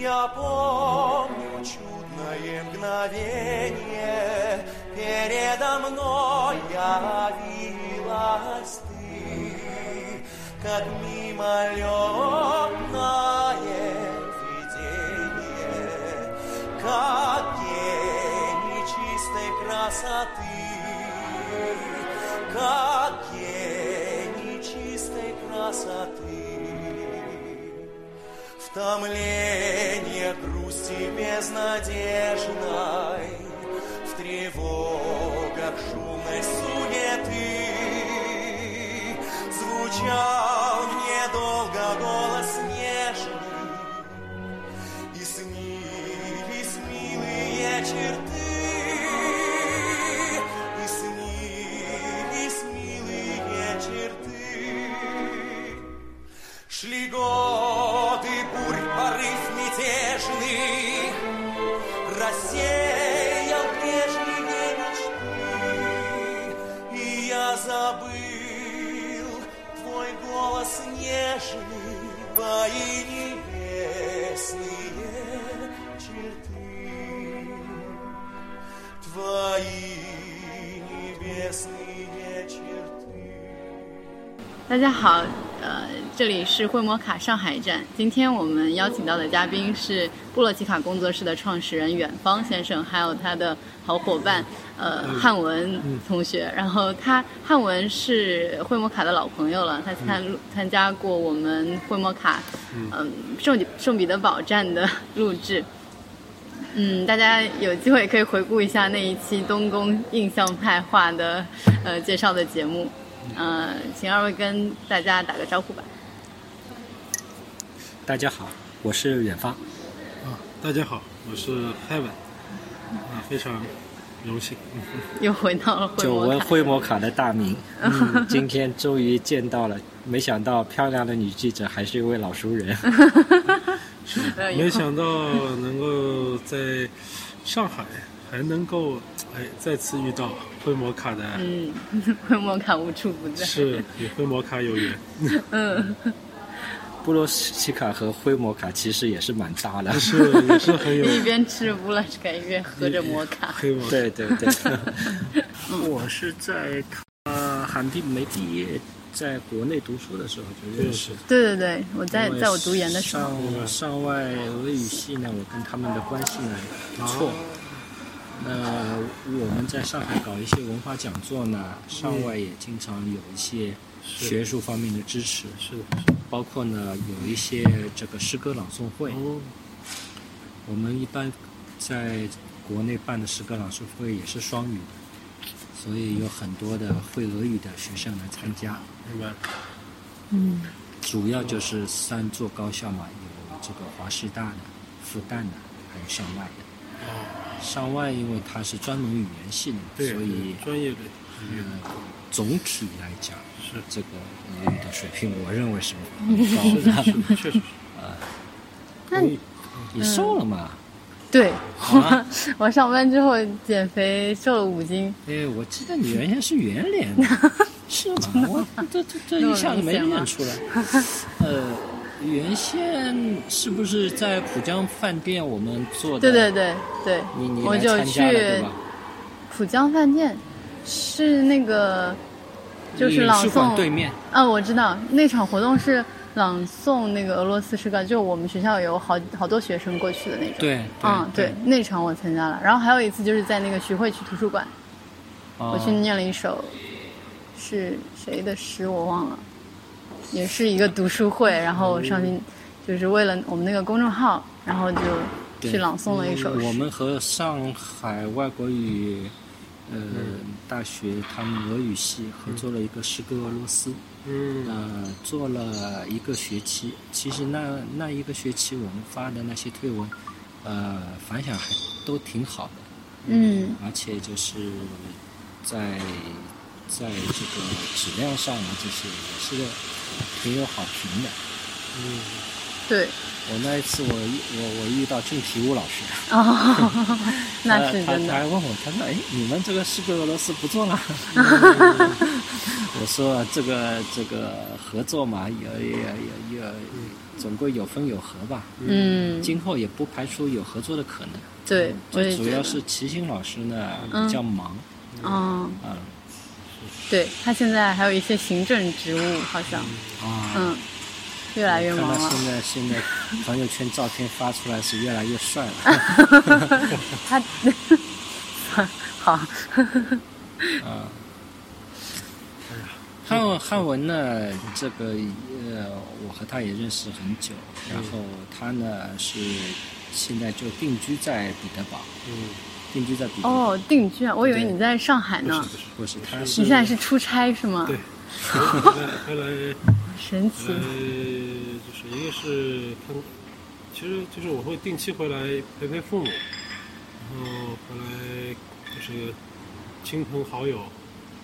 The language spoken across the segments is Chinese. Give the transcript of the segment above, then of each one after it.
Я помню чудное мгновение, Передо мной явилась ты, Как мимолетное видение, Как гений чистой красоты, Как гений чистой красоты. В томление грусти безнадежной, В тревогах шумной суеты Звучал мне долго голос 大家好，这里是惠摩卡上海站。今天我们邀请到的嘉宾是布洛奇卡工作室的创始人远方先生，还有他的好伙伴呃汉文同学。然后他汉文是惠摩卡的老朋友了，他参参加过我们惠摩卡嗯圣彼圣彼得堡站的录制。嗯，大家有机会可以回顾一下那一期东宫印象派画的呃介绍的节目。呃，请二位跟大家打个招呼吧。大家好，我是远方。啊，大家好，我是 Heaven，啊，非常荣幸。又回到了久闻灰摩卡。灰摩卡的大名，嗯，今天终于见到了，没想到漂亮的女记者还是一位老熟人。呃没想到能够在上海还能够哎再次遇到灰摩卡的，嗯，灰摩卡无处不在。是与灰摩卡有缘。嗯，布罗奇卡和灰摩卡其实也是蛮搭的。是也是很有 一边吃布拉什卡，一边喝着摩卡。黑摩卡。对对对，我是在他韩毕没毕业，在国内读书的时候就认识。对对对，我在在我读研的时候，上上外俄语系呢，我跟他们的关系呢不错。那我们在上海搞一些文化讲座呢，上外也经常有一些学术方面的支持，是的包括呢有一些这个诗歌朗诵会。哦，我们一般在国内办的诗歌朗诵会也是双语的，所以有很多的会俄语的学生来参加。明白。嗯，主要就是三座高校嘛，有这个华师大的、复旦的，还有上外的。哦，上外因为它是专门语言系的，对，所以专业的呃总体来讲，是这个英语的水平，我认为是 很高的。确实 啊那你瘦了嘛？对我，我上班之后减肥瘦了五斤。哎，我记得你原先是圆脸的，是吗？我这这这一下子没认出来。呃，原先是不是在浦江饭店我们做的？对对对对你你，我就来参加了对去吧？浦江饭店，是那个就是朗诵。对面。啊，我知道那场活动是朗诵那个俄罗斯诗歌，就我们学校有好好多学生过去的那种。对，嗯，对，那场我参加了。然后还有一次就是在那个徐汇区图书馆，哦我去念了一首是谁的诗我忘了，也是一个读书会，然后我上去就是为了我们那个公众号，然后就去朗诵了一首诗。我们和上海外国语呃大学他们俄语系合作了一个诗歌俄罗斯，嗯，呃，做了一个学期。其实那那一个学期我们发的那些推文，呃，反响还都挺好的，嗯而且就是在在这个质量上呢，这些也是挺有好评的。嗯对，我那一次我遇我我遇到郑体武老师，哦，那是他真的。他还问我，他说：“哎，你们这个是不是俄罗斯不做了？” 我说这个这个合作嘛，也也也也，总归有分有合吧。嗯，今后也不排除有合作的可能。对，最主要是齐星老师呢嗯比较忙嗯，啊对他现在还有一些行政职务，好像，啊。嗯，越来越忙了。他现在现在朋友圈照片发出来是越来越帅了。他好，啊，汉文汉文呢，这个呃，我和他也认识很久，然后他呢是现在就定居在彼得堡，嗯，定居在彼得堡。哦，定居啊，我以为你在上海呢。不是，他你是现在是出差是吗？对，回来回来神奇呃，。就是一个是看，其实就是我会定期回来陪陪父母，然后回来就是亲朋好友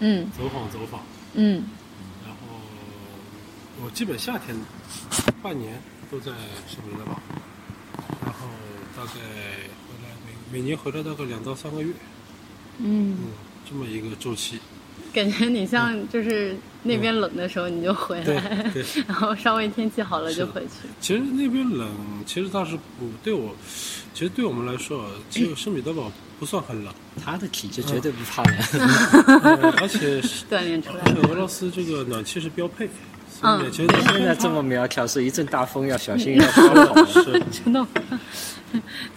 嗯走访走访，嗯然后我基本夏天半年都在圣彼得堡，然后大概回来每每年回来大概两到三个月，嗯，嗯，这么一个周期。感觉你像就是那边冷的时候你就回对来，对，然后稍微天气好了就回去。其实那边冷，其实倒是不对我，其实对我们来说，其实圣彼得堡不算很冷，他的体质绝对不怕冷。呃而且是 锻炼出来。而且俄罗斯这个暖气是标配，所以嗯。其实现在这么苗条，是一阵大风要小心要烧跑。是。真的吗，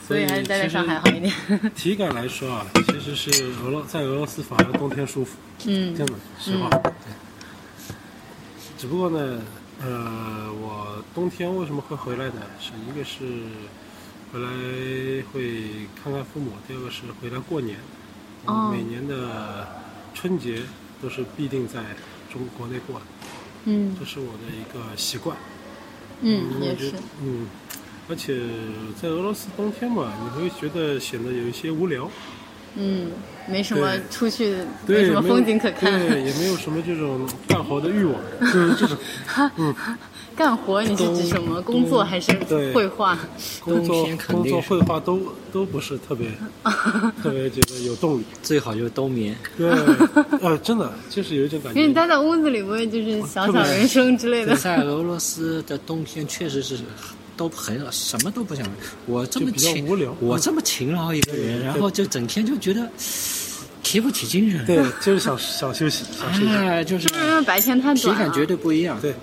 所以还是待在上海好一点。体感来说啊，其实是俄罗在俄罗斯反而冬天舒服，嗯真的实话。对只不过呢，呃，我冬天为什么会回来呢？是一个是回来会看看父母，第二个是回来过年。我哦每年的春节都是必定在中国内过的，嗯这是我的一个习惯。嗯，也是。嗯，而且在俄罗斯冬天嘛，你会觉得显得有一些无聊。嗯，没什么出去，没对，什么风景可看。对，也没有什么这种干活的欲望，就是这种 干活你是指什么？工作还是绘画？工作冬天、肯工作、绘画都都不是特别特别觉得有动力。最好就是冬眠。对，呃，真的就是有一种感觉因为你。待在屋子里，不会就是小小人生之类的。在俄罗斯的冬天确实是都很什么都不想。我这么比较勤无聊，我这么勤劳一个人，然后就整天就觉得提不起精神。对，就是想想休息，想休息。哎，就是白天太？体感绝对不一样。对，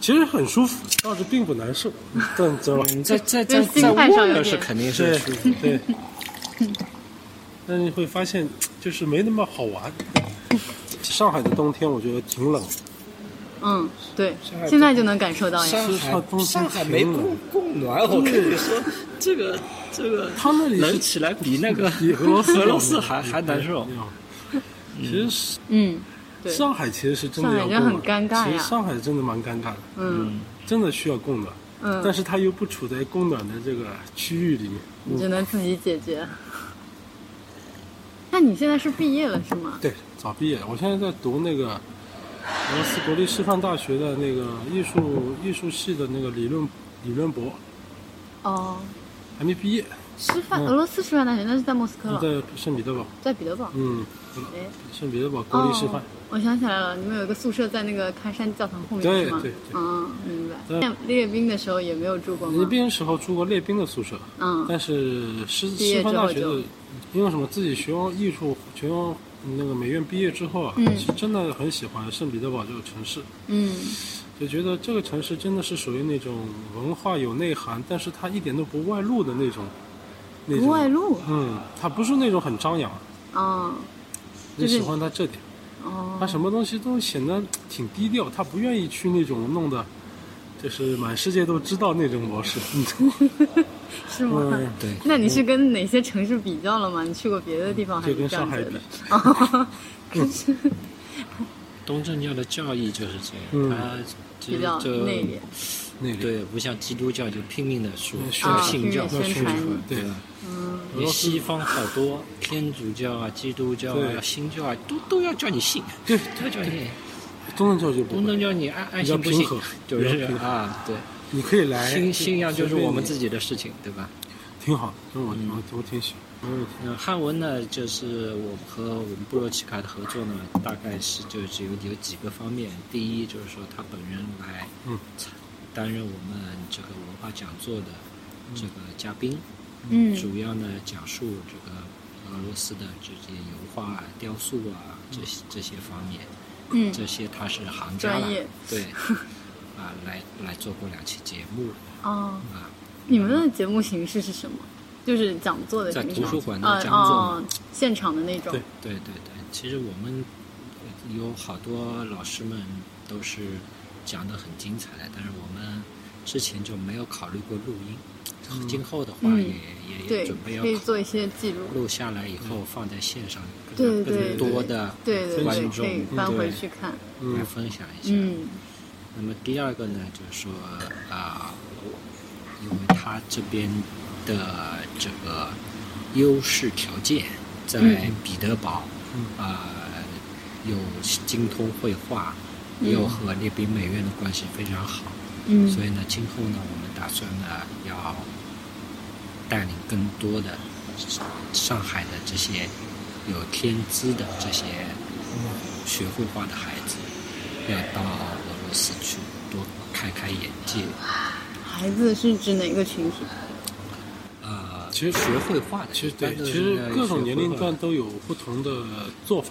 其实很舒服，倒是并不难受，但知道吧？你在在在在窝着是肯定是对舒服。对。但你会发现，就是没那么好玩。上海的冬天我觉得挺冷，嗯，对，现在就能感受到呀。上海上海没供供暖，我跟你说，这个这个他那里是冷起来比那个比 俄罗斯俄罗斯还还难受。其实嗯，对，上海其实是真的要供暖，很尴尬其实上海真的蛮尴尬的，嗯真的需要供暖，嗯，但是它又不处在供暖的这个区域里面。你只能自己解决。那你现在是毕业了是吗？对，早毕业，我现在在读那个俄罗斯国立师范大学的那个艺术艺术系的那个理论理论博，哦，还没毕业，师范，嗯俄罗斯师范大学那是在莫斯科了，在圣彼得堡，在彼得堡。嗯，哎，圣彼得堡国立师范哦。，我想起来了，你们有一个宿舍在那个喀山教堂后面对吗？对对嗯，明白。对练列兵的时候也没有住过吗？列兵时候住过列兵的宿舍，嗯但是师师范大学的，因为什么自己学完艺术，学完那个美院毕业之后啊，嗯。是真的很喜欢圣彼得堡这个城市，嗯。就觉得这个城市真的是属于那种文化有内涵，但是它一点都不外露的那种，那种不外露。嗯，它不是那种很张扬，嗯就喜欢它这点，哦，它什么东西都显得挺低调，它不愿意去那种弄的，就是满世界都知道那种模式，是吗？嗯，对，那你是跟哪些城市比较了吗？你去过别的地方还就是跟这样上海觉比得？，东正教的教义就是这嗯样，它就比较就内敛。对，不像基督教就拼命的说嗯说信教，啊拼命宣传对吧？嗯你西方好多天主教啊、基督教啊、新教啊，都都要叫你信，对都要叫你。东正教就不会，东正教你爱爱信不信，就是啊，对，你可以来信信仰就是我们自己，的事情，对吧？挺好，跟我嗯。我我挺喜欢。嗯，呃汉文呢，就是我和我们布洛奇卡的合作呢，大概是就是有有几个方面。第一就是说他本人来嗯。担任我们这个文化讲座的这个嘉宾，嗯。主要呢讲述这个俄罗斯的这些油画啊、雕塑啊这些这些方面，嗯。这些他是行家了，对，啊，来来做过两期节目哦，啊，你们的节目形式是什么？就是讲座的在形式图书馆的呃讲座哦，现场的那种。对对对对，其实我们有好多老师们都是讲的很精彩的，但是我们之前就没有考虑过录音，今后的话嗯也、也也准备要考可以做一些记录。录下来以后放在线上，对更对更多的对对对，观众可以翻回去看。来分享一下。嗯那么第二个呢，就是说啊、因为他这边的这个优势条件，在嗯彼得堡，啊、有精通绘画，嗯。又和列宾美院的关系非常好，嗯。所以呢，今后呢，我们打算呢要带领更多的上海的这些有天资的这些学绘画的孩子，要到俄罗斯去多开开眼界。孩子是指哪个群体？呃，其实学绘画的，其实对其实各种年龄段都有不同的做法，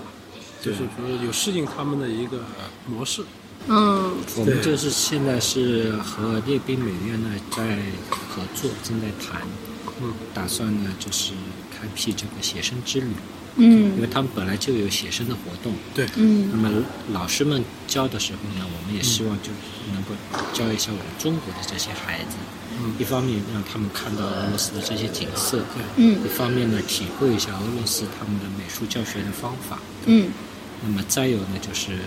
就是说有适应他们的一个模式。嗯对我们就是现在是和列宾美院呢在合作，正在谈，嗯，打算呢就是开辟这个写生之旅，因为嗯他们本来就有写生的活动。对，嗯。那嗯么老师们教的时候呢，我们也希望就能够教一下我们中国的这些孩子，嗯。一方面让他们看到俄罗斯的这些景色，嗯。一方面呢体会一下俄罗斯他们的美术教学的方法。嗯。那么再有呢，就是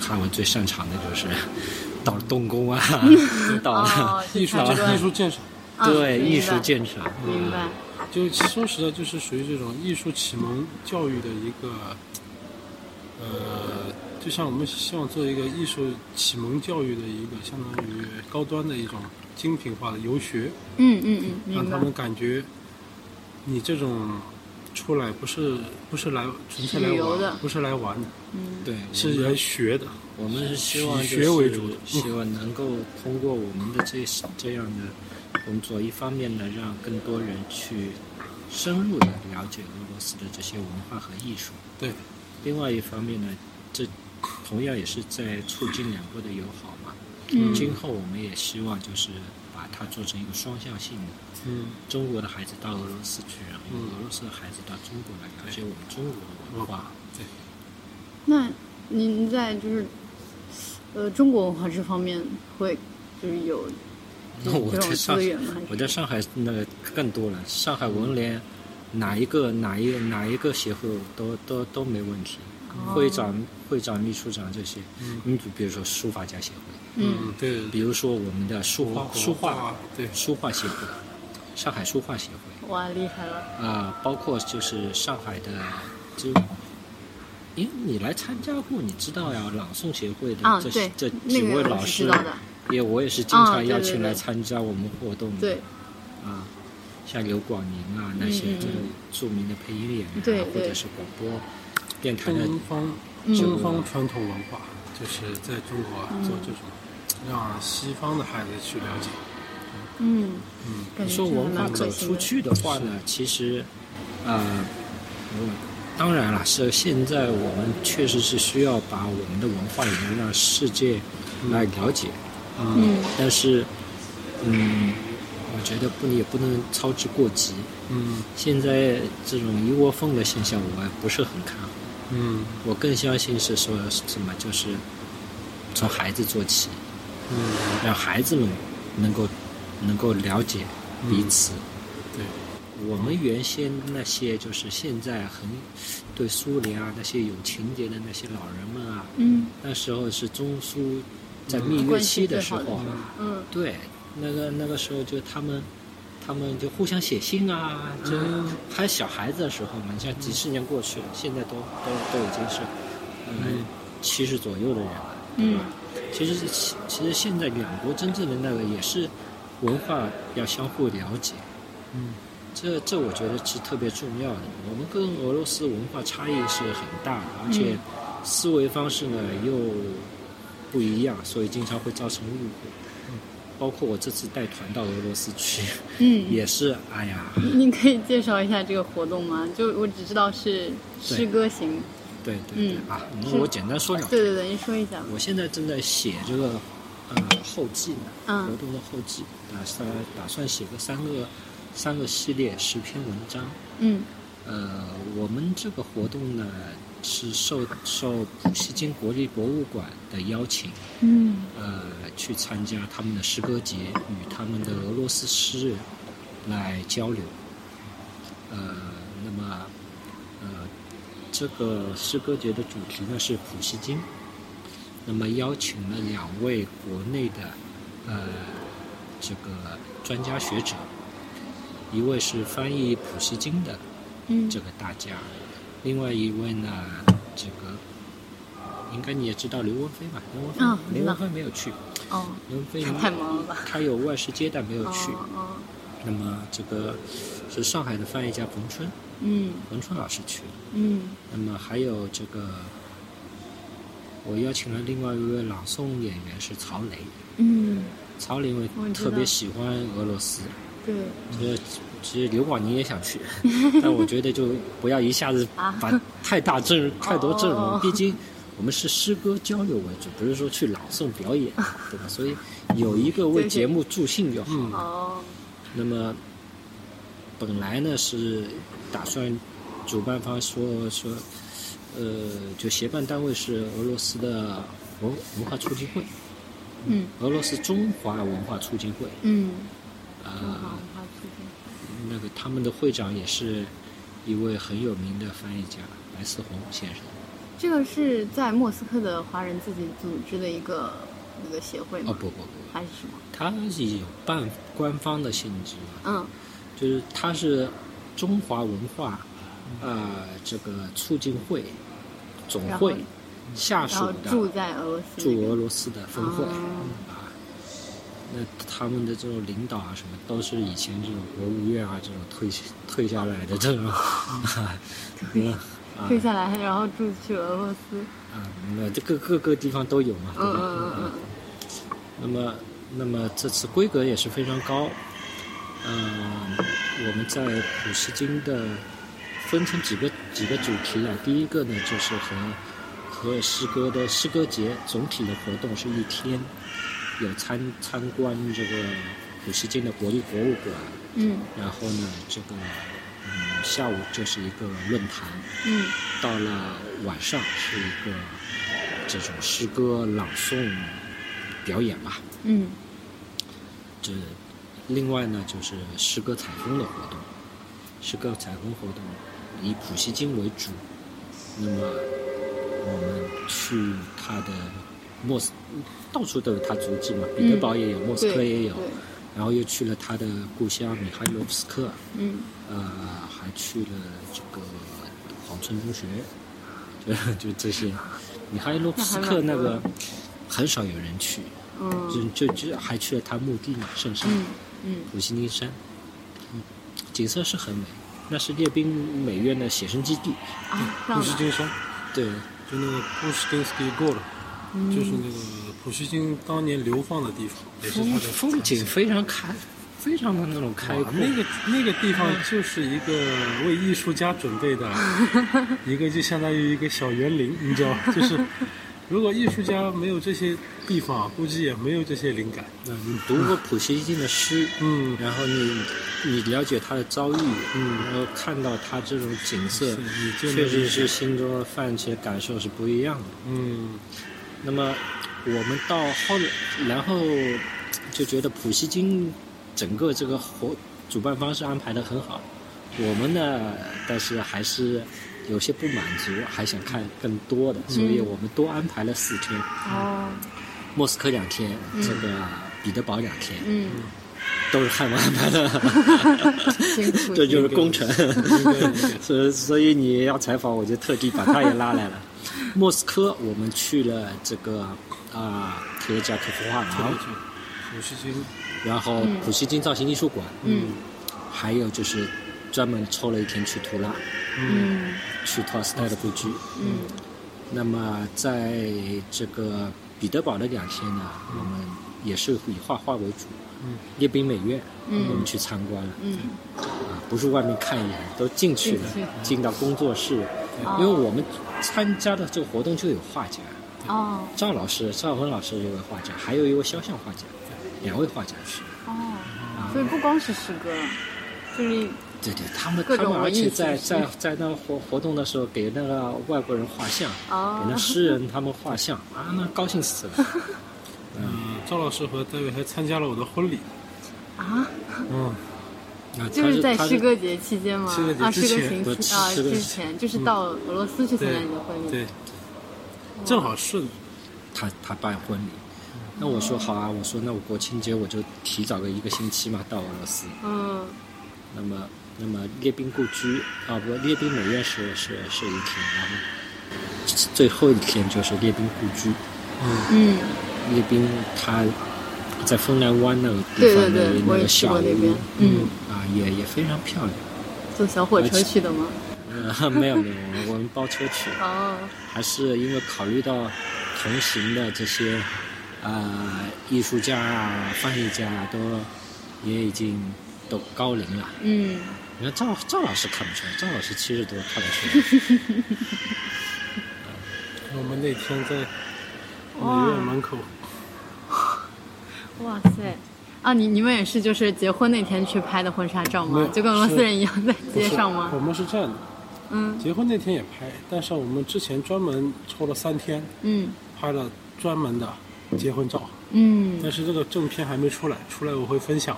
汉文最擅长的就是 到了动工啊，到艺术艺术鉴赏，啊对艺术鉴赏，明白。就说实在就是属于这种艺术启蒙教育的一个，呃，就像我们希望做一个艺术启蒙教育的一个相当于高端的一种精品化的游学，嗯嗯嗯，明白。让他们感觉你这种出来不是不是来纯粹来玩的玩，不是来玩的，嗯对，是来学的。我们是希望以就是学为主的希望能够通过我们的这这样的工作，一方面呢，让更多人去深入的了解俄罗斯的这些文化和艺术；对，另外一方面呢，这同样也是在促进两国的友好嘛。嗯。今后我们也希望就是把它做成一个双向性的，嗯，中国的孩子到俄罗斯去，然后嗯。俄罗斯的孩子到中国来了解我们中国的文化。对，那您在就是呃中国文化这方面会就是有那我在上资源吗？还是我在上海那个更多了，上海文联哪一个哪一哪一个协会都都都没问题，哦会长会长秘书长这些，嗯你比比如说书法家协会，嗯对，比如说我们的书画书画对，书画协会，上海书画协会哇厉害了，啊、包括就是上海的就。因为你来参加过，你知道呀，朗诵协会的啊这、对这几位老师道的，也我也是经啊常邀请来参加我们活动的。对。啊，像刘广宁啊那些著名的配音演员或者是广播电台的东方嗯。东方传统文化，就是在中国做这种，让西方的孩子去了解。嗯嗯，你说文化走出去的话呢，其实，呃，我当然了，是现在我们确实是需要把我们的文化也能让世界来了解，嗯但是，嗯，我觉得不也不能操之过急。嗯。现在这种一窝蜂的现象，我不是很看好。嗯。我更相信是说什么，就是从孩子做起，嗯，让孩子们能够能够了解彼此。对，我们原先那些就是现在很对苏联啊那些有情节的那些老人们啊，嗯。那时候是中苏在蜜月期的时候，嗯对，那个那个时候就他们。他们就互相写信啊，就还小孩子的时候嘛，你像几十年过去了，现在都都都已经是，嗯，七十左右的人了，对吧？其实其其实现在两国真正的那个也是文化要相互了解，嗯，这这我觉得是特别重要的。我们跟俄罗斯文化差异是很大的，而且思维方式呢又不一样，所以经常会造成误会。包括我这次带团到俄罗斯去，嗯，也是，哎呀，您可以介绍一下这个活动吗？就我只知道是诗歌行。对对对、嗯啊，那我简单说两句。对对对，您说一下吧。我现在正在写这个呃后记呢，嗯活动的后记，打算打算写个三个三个系列十篇文章。嗯呃，我们这个活动呢是受受普希金国立博物馆的邀请，嗯。呃，去参加他们的诗歌节，与他们的俄罗斯诗人来交流。呃，那么呃，这个诗歌节的主题呢是普希金，那么邀请了两位国内的呃这个专家学者，一位是翻译普希金的嗯。这个大家，另外一位呢，这个应该你也知道刘文飞吧？刘文飞，刘文飞没有去，哦，刘文飞太忙了吧？他有外事接待没有去。哦哦那么这个是上海的翻译家冯春，嗯冯春老师去了。嗯那么还有这个，我邀请了另外一位朗诵演员是曹雷，嗯，曹雷我特别喜欢俄罗斯，对，这其实刘广宁也想去，但我觉得就不要一下子啊。把太大阵太多阵容，哦。毕竟我们是诗歌交流为主，不是说去朗诵表演，对吧？所以有一个为节目助兴就好。了哦，那么本来呢是打算主办方说说，呃，就协办单位是俄罗斯的文文化促进会，嗯。俄罗斯中华文化促进会，嗯，呃文，化促进，那个他们的会长也是一位很有名的翻译家白思宏先生。这个是在莫斯科的华人自己组织的一个一个协会哦吗？不不不，还是什么？他是有半官方的性质，嗯就是他是中华文化，呃，这个促进会总会下属的住在俄罗斯那驻，俄罗斯的分会。那他们的这种领导啊，什么都是以前这种国务院啊这种退退下来的这种，退下来，然后住去俄罗斯。啊，那这各各个地方都有嘛？嗯嗯嗯啊那么，那么这次规格也是非常高。嗯、我们在普希金的分成几个几个主题啊。第一个呢，就是和和诗歌的诗歌节总体的活动是一天，有参参观这个普希金的国立博物馆，嗯然后呢，这个嗯下午就是一个论坛，嗯到了晚上是一个这种诗歌朗诵表演吧。嗯这另外呢，就是诗歌采风的活动，诗歌采风活动以普希金为主。那么我们去他的莫斯，到处都有他足迹嘛，彼得堡也有，莫斯科也有，然后又去了他的故乡米哈伊洛夫斯克，嗯。呃，还去了这个黄村中学，就就这些。米哈伊洛夫斯克那个很少有人去，嗯就就就还去了他墓地嘛，圣山嗯嗯。普希金山，嗯，景色是很美，那是列兵美院的写生基地，普希金山，对，就那个普希金斯基 g 就是那个普希金当年流放的地方，也是他风的风景非常开，非常的那种开阔，那个那个地方就是一个为艺术家准备的，一个就相当于一个小园林，你知道，就是 如果艺术家没有这些地方，估计也没有这些灵感。嗯，你读过普希金的诗，嗯，然后你你了解他的遭遇，嗯然后看到他这种景色你，就能确实是心中泛起的感受是不一样的。嗯那么我们到后来，然后就觉得普希金整个这个活主办方是安排的很好，我们呢，但是还是有些不满足，还想看更多的，所以我们多安排了四天，哦，莫斯科两天，这个彼得堡两天，嗯，都是汉文安排的，这 就是工程。所以所以你要采访，我就特地把他也拉来了。莫斯科，我们去了这个啊铁甲科夫画廊，普希金，然后普希金造型艺术馆，嗯。还有就是专门抽了一天去图拉，嗯。去托尔斯泰的故居。嗯。那么在这个彼得堡的两天呢，我们也是以画画为主。嗯，列宾美院，嗯。我们去参观了。嗯。啊，不是外面看一眼，都进去了进到工作室，哦因为我们参加的这个活动就有画家，哦。赵老师、赵文老师一位画家，还有一位肖像画家，两位画家是。哦，所以不光是诗歌，就是对对，他们他们而且在在在那活活动的时候给那个外国人画像，哦。给那诗人他们画像啊，那高兴死了。嗯，赵老师和戴维还参加了我的婚礼。啊，嗯，啊，就是在诗歌节期间吗？诗歌节啊，之前诗歌形不式啊之前，就是到俄罗斯去参加你的婚礼。对，正好顺。他他办婚礼，那我说好啊，我说那我国庆节我就提早个一个星期嘛到俄罗斯。嗯那么那么列宾故居啊不列宾美院是是是一天，然后最后一天就是列宾故居。嗯，列宾他在枫兰湾那个地对对方的对我也那个小去过那边屋，嗯啊也也非常漂亮。坐小火车去的吗？嗯，没有没有，我们包车去。哦，还是因为考虑到同行的这些呃艺术家啊、翻译家啊，都也已经都高龄了。嗯，你看赵赵老师看不出来，赵老师七十多看得出来。我们那天在哇美院门口，哇塞！啊，你你们也是就是结婚那天去拍的婚纱照？吗就跟俄罗斯人一样在街上吗我？们是这样的，嗯结婚那天也拍，但是我们之前专门抽了三天嗯拍了专门的结婚照，嗯但是这个正片还没出来，出来我会分享。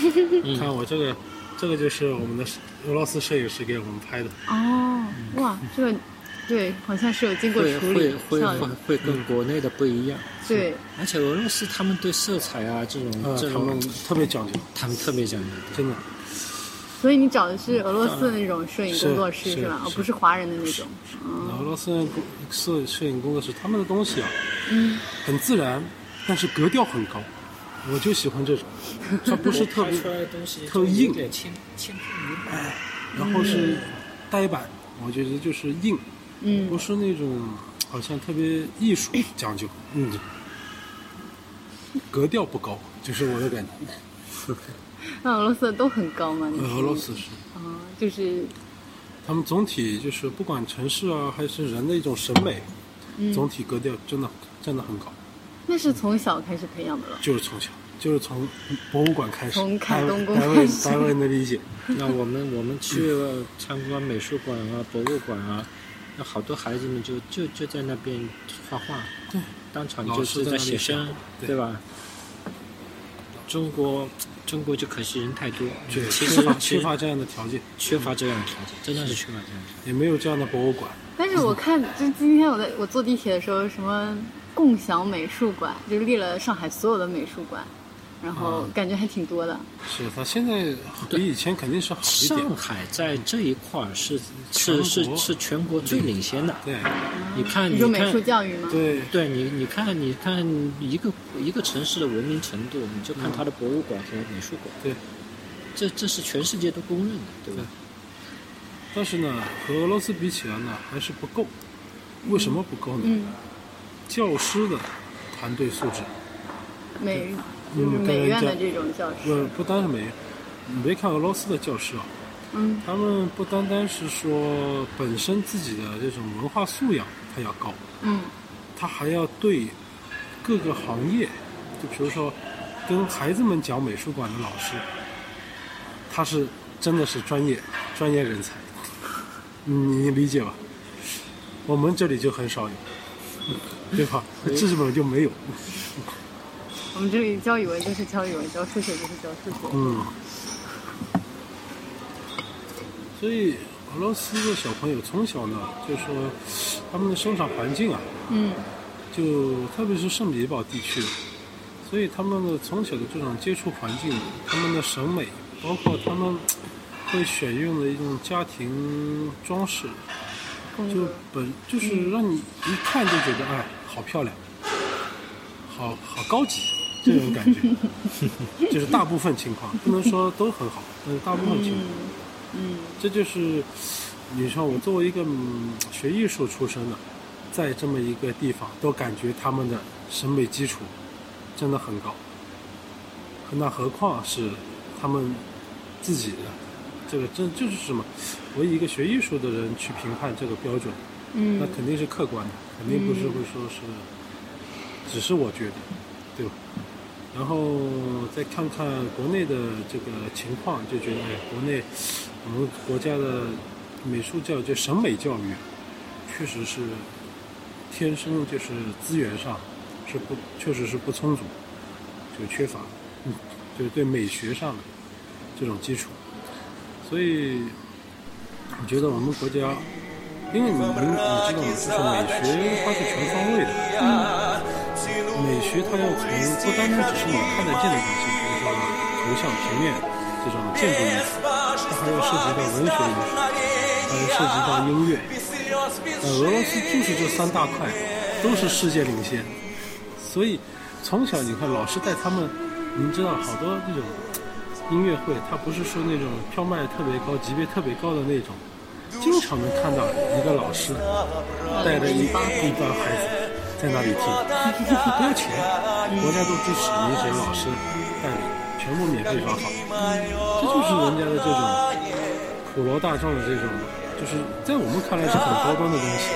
看我这个，这个就是我们的俄罗斯摄影师给我们拍的。哦，哇，这个对，好像是有经过处理，会会。会跟国内的不一样。对，而且俄罗斯他们对色彩啊这种呃，这种他们，特别讲究，他们特别讲究。真的。所以你找的是俄罗斯的那种摄影工作室是是吧？不是华人的那种。俄罗斯工摄摄影工作室，他们的东西啊，嗯，很自然，但是格调很高，我就喜欢这种，它不是特别，特别硬有点千千篇一律。然后是呆板，我觉得就是硬，嗯。不是那种好像特别艺术 讲究，嗯，格调不高，就是我的感觉。那俄罗斯的都很高吗？俄罗斯是，啊，就是。他们总体就是不管城市啊还是人的一种审美，嗯。总体格调真的真的很高。那是从小开始培养的了。就是从小，就是从博物馆开始，从凯东宫单位开始单位的理解，那我们我们去了参观美术馆啊、博物馆啊，那好多孩子们就就就在那边画画，对，当场就是在写生，对对吧？中国中国就可惜人太多，对，其实缺乏缺乏这样的条件，缺乏这样的条件，真的是缺乏这样的条件。也没有这样的博物馆。但是我看，就今天我在我坐地铁的时候，什么共享美术馆，就列了上海所有的美术馆，然后感觉还挺多的。是它现在比以前肯定是好一点上，海在这一块儿是是是是全国最领先的。对你看，你你说美术，教育吗？对，对你你看你看一个一个城市的文明程度，你就看它的博物馆和美术馆，对，这这是全世界都公认的，对吧？但是呢，和俄罗斯比起来呢，还是不够。为什么不够呢？嗯，教师的团队素质，美就是嗯美院的这种教不师。不单是美，你别看俄罗斯的教师啊，嗯他们不单单是说本身自己的这种文化素养他要高，嗯他还要对各个行业，就比如说跟孩子们讲美术馆的老师，他是真的是专业专业人才，你你理解吧？我们这里就很少有，对吧？基本就没有。我们这里教语文就是教语文，教数学就是教数学。嗯，所以俄罗斯的小朋友从小呢，就说他们的生长环境啊，嗯。就特别是圣彼得堡地区，所以他们的从小的这种接触环境，他们的审美，包括他们会选用的一种家庭装饰，就本就是让你一看就觉得哎，好漂亮，好好高级这种感觉，就是大部分情况不能说都很好，但是大部分情况。嗯这就是你说我作为一个嗯学艺术出身的，在这么一个地方，都感觉他们的审美基础真的很高。那何况是他们自己的，这个真就是什么？我以一个学艺术的人去评判这个标准，嗯那肯定是客观的，肯定不是会说是，只是我觉得，对吧？然后再看看国内的这个情况，就觉得哎，国内我们国家的美术教育，就审美教育，确实是天生就是资源上是不，确实是不充足，就缺乏，嗯，就是对美学上的这种基础，所以我觉得我们国家，因为你们你知道吗？就是美学它是全方位的。美学它要从不单单只是你看得见的东西，比如说头像、平面这种建筑艺术，它还要涉及到文学艺术，还要涉及到音乐。呃，俄罗斯就是这三大块都是世界领先，所以从小你看老师带他们，您知道好多这种音乐会，它不是说那种票卖特别高、级别特别高的那种，经常能看到一个老师带着一一帮孩子在那里听，不要钱，国家都支持，你只要老师带领，全部免费发放，这就是人家的这种普罗大众的这种，就是在我们看来是很高端的东西，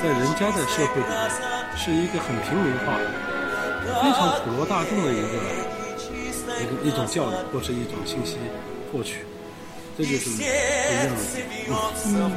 在人家的社会里面是一个很平民化的、非常普罗大众的一个一个一种教育或是一种信息获取，这就是不一样的地方。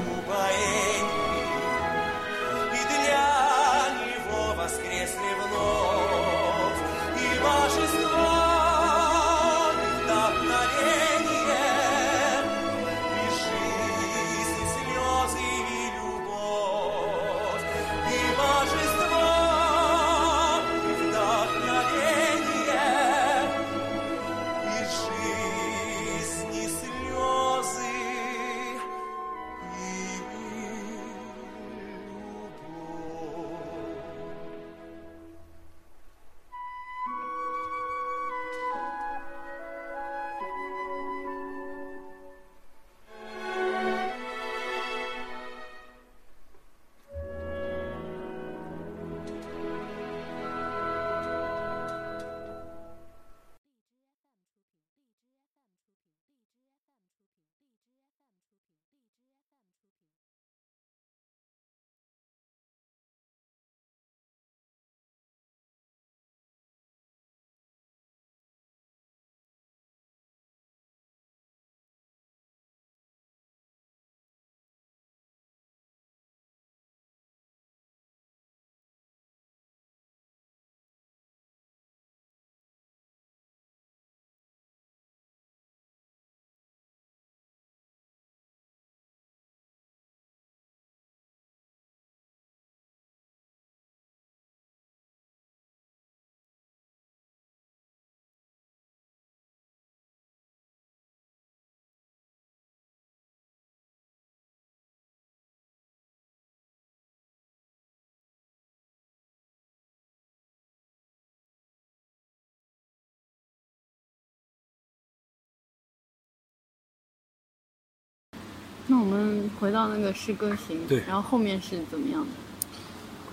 那我们回到那个诗歌行，对然后后面是怎么样的？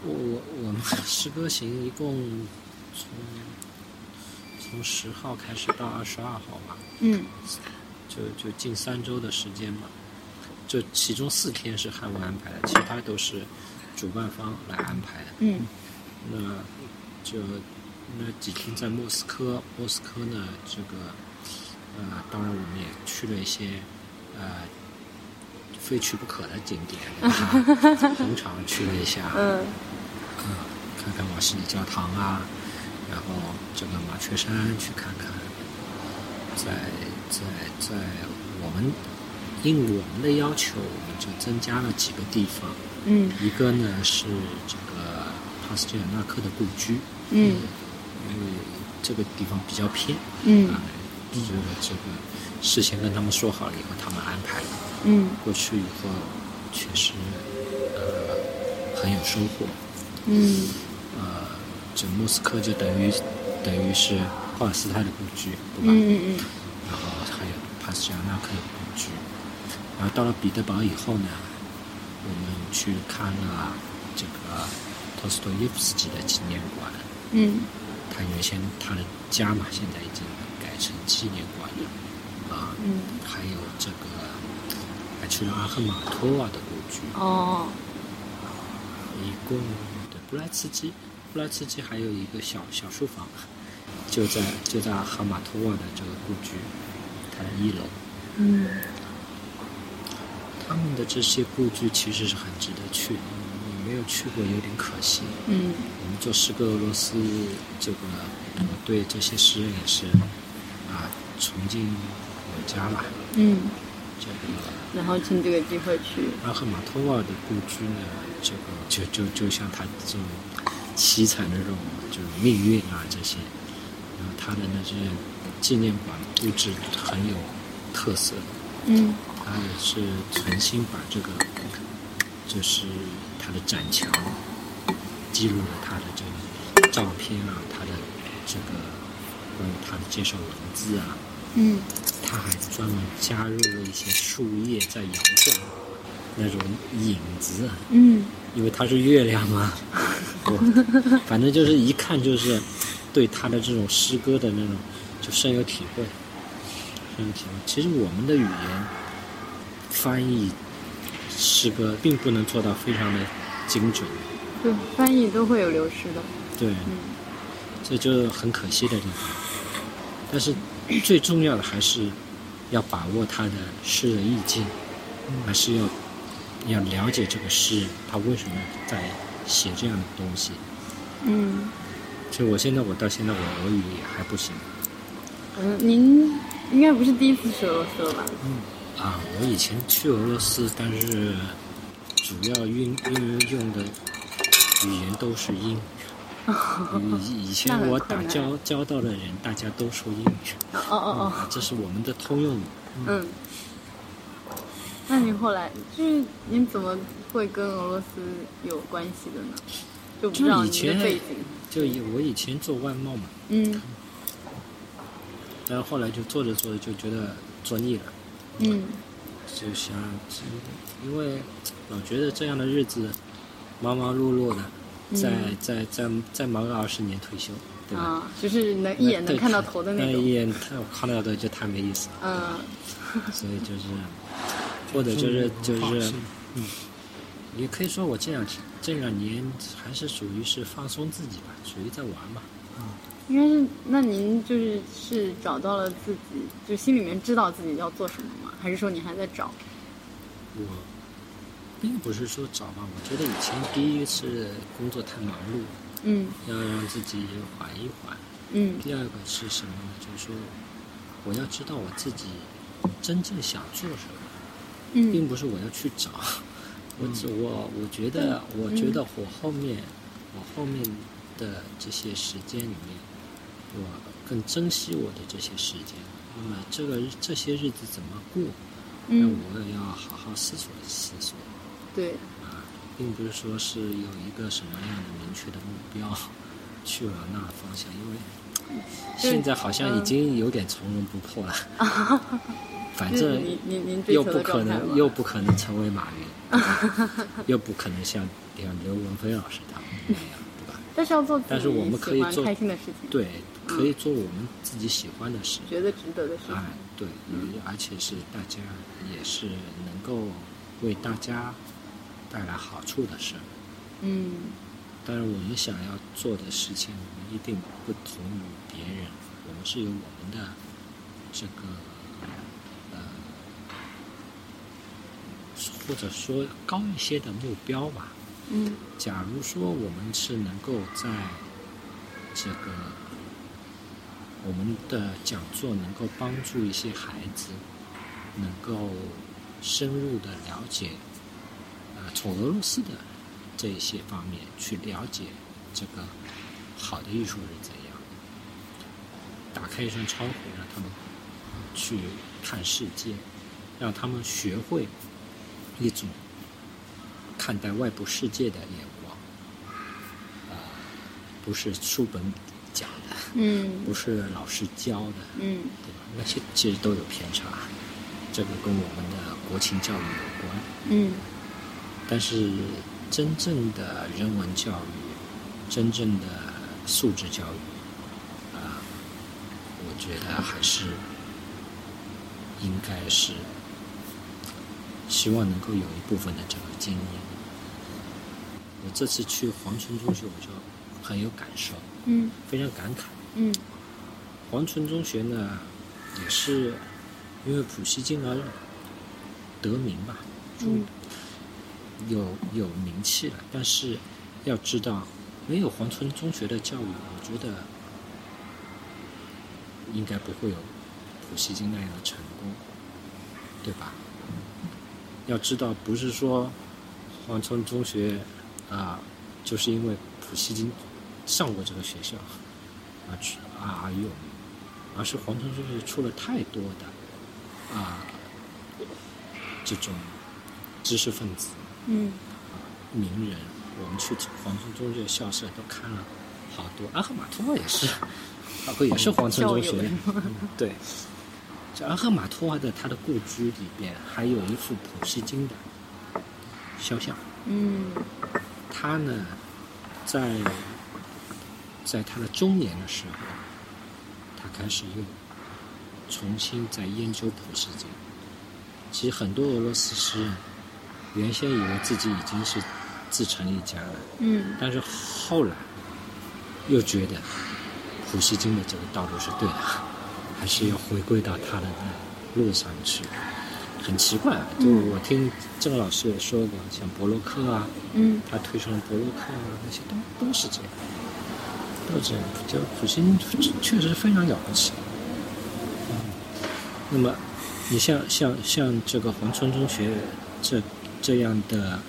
我我我们诗歌行一共从从十号开始到二十二号吧，嗯就就近三周的时间吧。这其中四天是汉文安排的，其他都是主办方来安排的。嗯那就那几天在莫斯科，莫斯科呢，这个呃，当然我们也去了一些呃非去不可的景点，红场去了一下，嗯嗯，看看瓦西里教堂啊，然后这个麻雀山去看看，在在在我们应我们的要求，我们就增加了几个地方，嗯。一个呢是这个帕斯捷尔纳克的故居，嗯。因为这个地方比较偏，嗯。啊，这个这个事先跟他们说好了以后，他们安排的。嗯过去以后，确实呃很有收获。嗯呃，这莫斯科就等于等于是托尔斯泰的故居，对吧？嗯嗯然后还有帕斯捷尔纳克的故居，然后到了彼得堡以后呢，我们去看了这个托斯托耶夫斯基的纪念馆。嗯他原先他的家嘛，现在已经改成纪念馆了。啊，嗯还有这个还去了阿赫玛托瓦的故居。哦一共对布莱茨基，布莱茨基还有一个小小书房，就在就在阿哈马托瓦的这个故居，它的一楼。嗯他们的这些故居其实是很值得去的，你没有去过有点可惜。嗯我们做诗歌俄罗斯这个，我对这些诗人也是啊崇敬有加吧。嗯，这个然后趁这个机会去，阿赫马托瓦的故居呢，这个就就就像他这种凄惨的这种就是命运啊这些，然后他的那些纪念馆布置很有特色，嗯。他也是存心把这个就是他的展墙记录了他的这个照片啊，他的这个关于他的介绍文字啊，嗯他还专门加入了一些树叶在摇动那种影子，啊。嗯。因为它是月亮嘛。我反正就是一看就是对他的这种诗歌的那种就深有体会，深有体会。其实我们的语言翻译诗歌并不能做到非常的精准，对，翻译都会有流失的，对，嗯。这就是很可惜的地方。但是最重要的还是要把握他的诗的意境，还是要要了解这个诗人他为什么在写这样的东西。嗯其实我现在我到现在我俄语也还不行嗯，您应该不是第一次去俄罗斯了吧？嗯啊，我以前去俄罗斯，但是主要运运用的语言都是英语。以以前我打交交道的人，大家都说英语，哦哦哦这是我们的通用语。嗯。那你后来就是你怎么会跟俄罗斯有关系的呢？就不知道您就以前的背景。就以我以前做外贸嘛，嗯然后后来就做着做着就觉得做腻了，嗯就想，因为老觉得这样的日子忙忙碌碌的，再嗯再再再忙个二十年退休，对吧？啊，就是能一眼能看到头的那种。那一眼看看到的就太没意思了，嗯所以 就是，或者就是就是，嗯，也可以说我这两这两年还是属于是放松自己吧，属于在玩嘛。应该是，那您就是是找到了自己，就心里面知道自己要做什么吗？还是说你还在找？我并不是说找吧，我觉得以前第一是工作太忙碌，嗯要让自己缓一缓。嗯第二个是什么呢？就是说，我要知道我自己真正想做什么，并嗯不是我要去找。我只我我觉得，我觉得我后面，我后面的这些时间里面，我更珍惜我的这些时间。那么这个这些日子怎么过？那嗯，我也要好好思索思索对，啊，并不是说是有一个什么样的明确的目标去往那方向，因为现在好像已经有点从容不迫了。反正您您您又不可能，又不可能成为马云，又不可能像像刘文飞老师他们那样，对吧？但是要做但是我们可以做开心的事情，对，可以做我们自己喜欢的事。觉得值得的事情。哎，对，而且是大家也是能够为大家带来好处的事。嗯但是，我们想要做的事情，我们一定不同于别人，我们是有我们的这个呃，或者说高一些的目标吧。嗯假如说我们是能够在这个我们的讲座能够帮助一些孩子，能够深入的了解，呃，从俄罗斯的这一些方面去了解这个好的艺术是怎样的，打开一扇窗户，让他们去看世界，让他们学会一种看待外部世界的眼光，啊、不是书本讲的，嗯不是老师教的，嗯对吧？那些其实都有偏差，这个跟我们的国情教育有关。嗯但是真正的人文教育，真正的素质教育，啊、我觉得还是应该是希望能够有一部分的这个经验。我这次去黄村中学，我就很有感受，嗯非常感慨。嗯黄村中学呢，也是因为普希金而得名吧，嗯有有名气了。但是要知道，没有黄村中学的教育，我觉得应该不会有普希金那样的成功，对吧？要知道，不是说黄村中学啊，就是因为普希金上过这个学校啊去啊而有名，而是黄村中学出了太多的啊这种知识分子。嗯。名人，我们去黄村中学校舍都看了好多，阿赫马托瓦也是，包括也是黄村中学。对，这阿赫马托娃的他的故居里边还有一幅普希金的肖像，嗯。他呢，在在他的中年的时候，他开始又重新在研究普希金。其实很多俄罗斯诗人原先以为自己已经是自成一家了，嗯但是后来又觉得普希金的这个道路是对的，还是要回归到他的那路上去。很奇怪啊，就我听郑老师也说过，像博洛克啊，嗯他推崇的博洛克啊，那些都都是这样，都是这样。就普希金确确实非常了不起。嗯，那么你像像像这个黄村中学这这样的，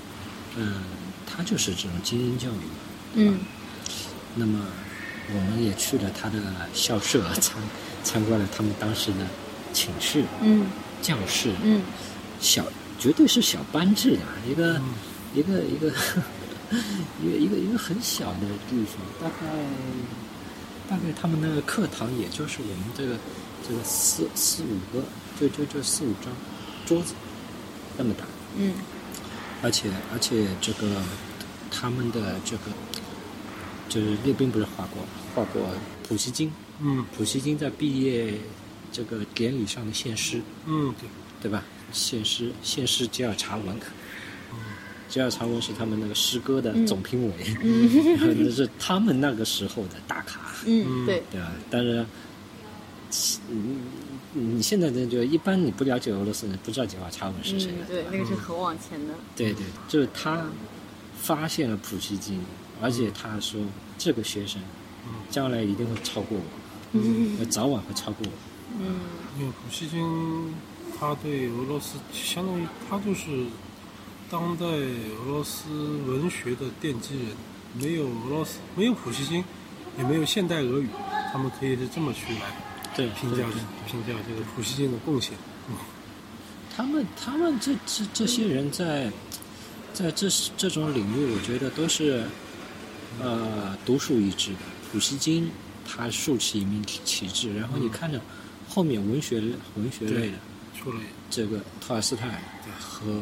嗯，他就是这种精英教育嘛。嗯。那么我们也去了他的校舍 参参观了他们当时的寝室、嗯。教室，嗯。小绝对是小班制的，一个、一个一个 一个一个一个很小的地方，大概大概他们那个课堂也就是我们这个这个四四五个，就就就四五张桌子那么大，嗯而且而且这个他们的这个就是列宾不是画过画过普希金，嗯。普希金在毕业这个典礼上的献诗，嗯，对，对吧？献诗献诗吉尔查文，吉尔查文是他们那个诗歌的总评委，嗯。那是他们那个时候的大咖，嗯，对，对吧？但是，你你现在呢，就一般你不了解俄罗斯人，不知道吉瓦查文是谁的，嗯对，那个是很往前的。对对，就是他发现了普希金，而且他说这个学生将来一定会超过我，嗯。早晚会超过我。嗯。因为普希金他对俄罗斯相当于他就是当代俄罗斯文学的奠基人，没有俄罗斯没有普希金，也没有现代俄语，他们可以是这么去来对，评价对评价这个普希金的贡献。他们他们这这这些人在在这这种领域，我觉得都是呃独树一帜的。普希金他竖起一面旗帜，然后你看着后面文学文学类的这个托尔斯泰和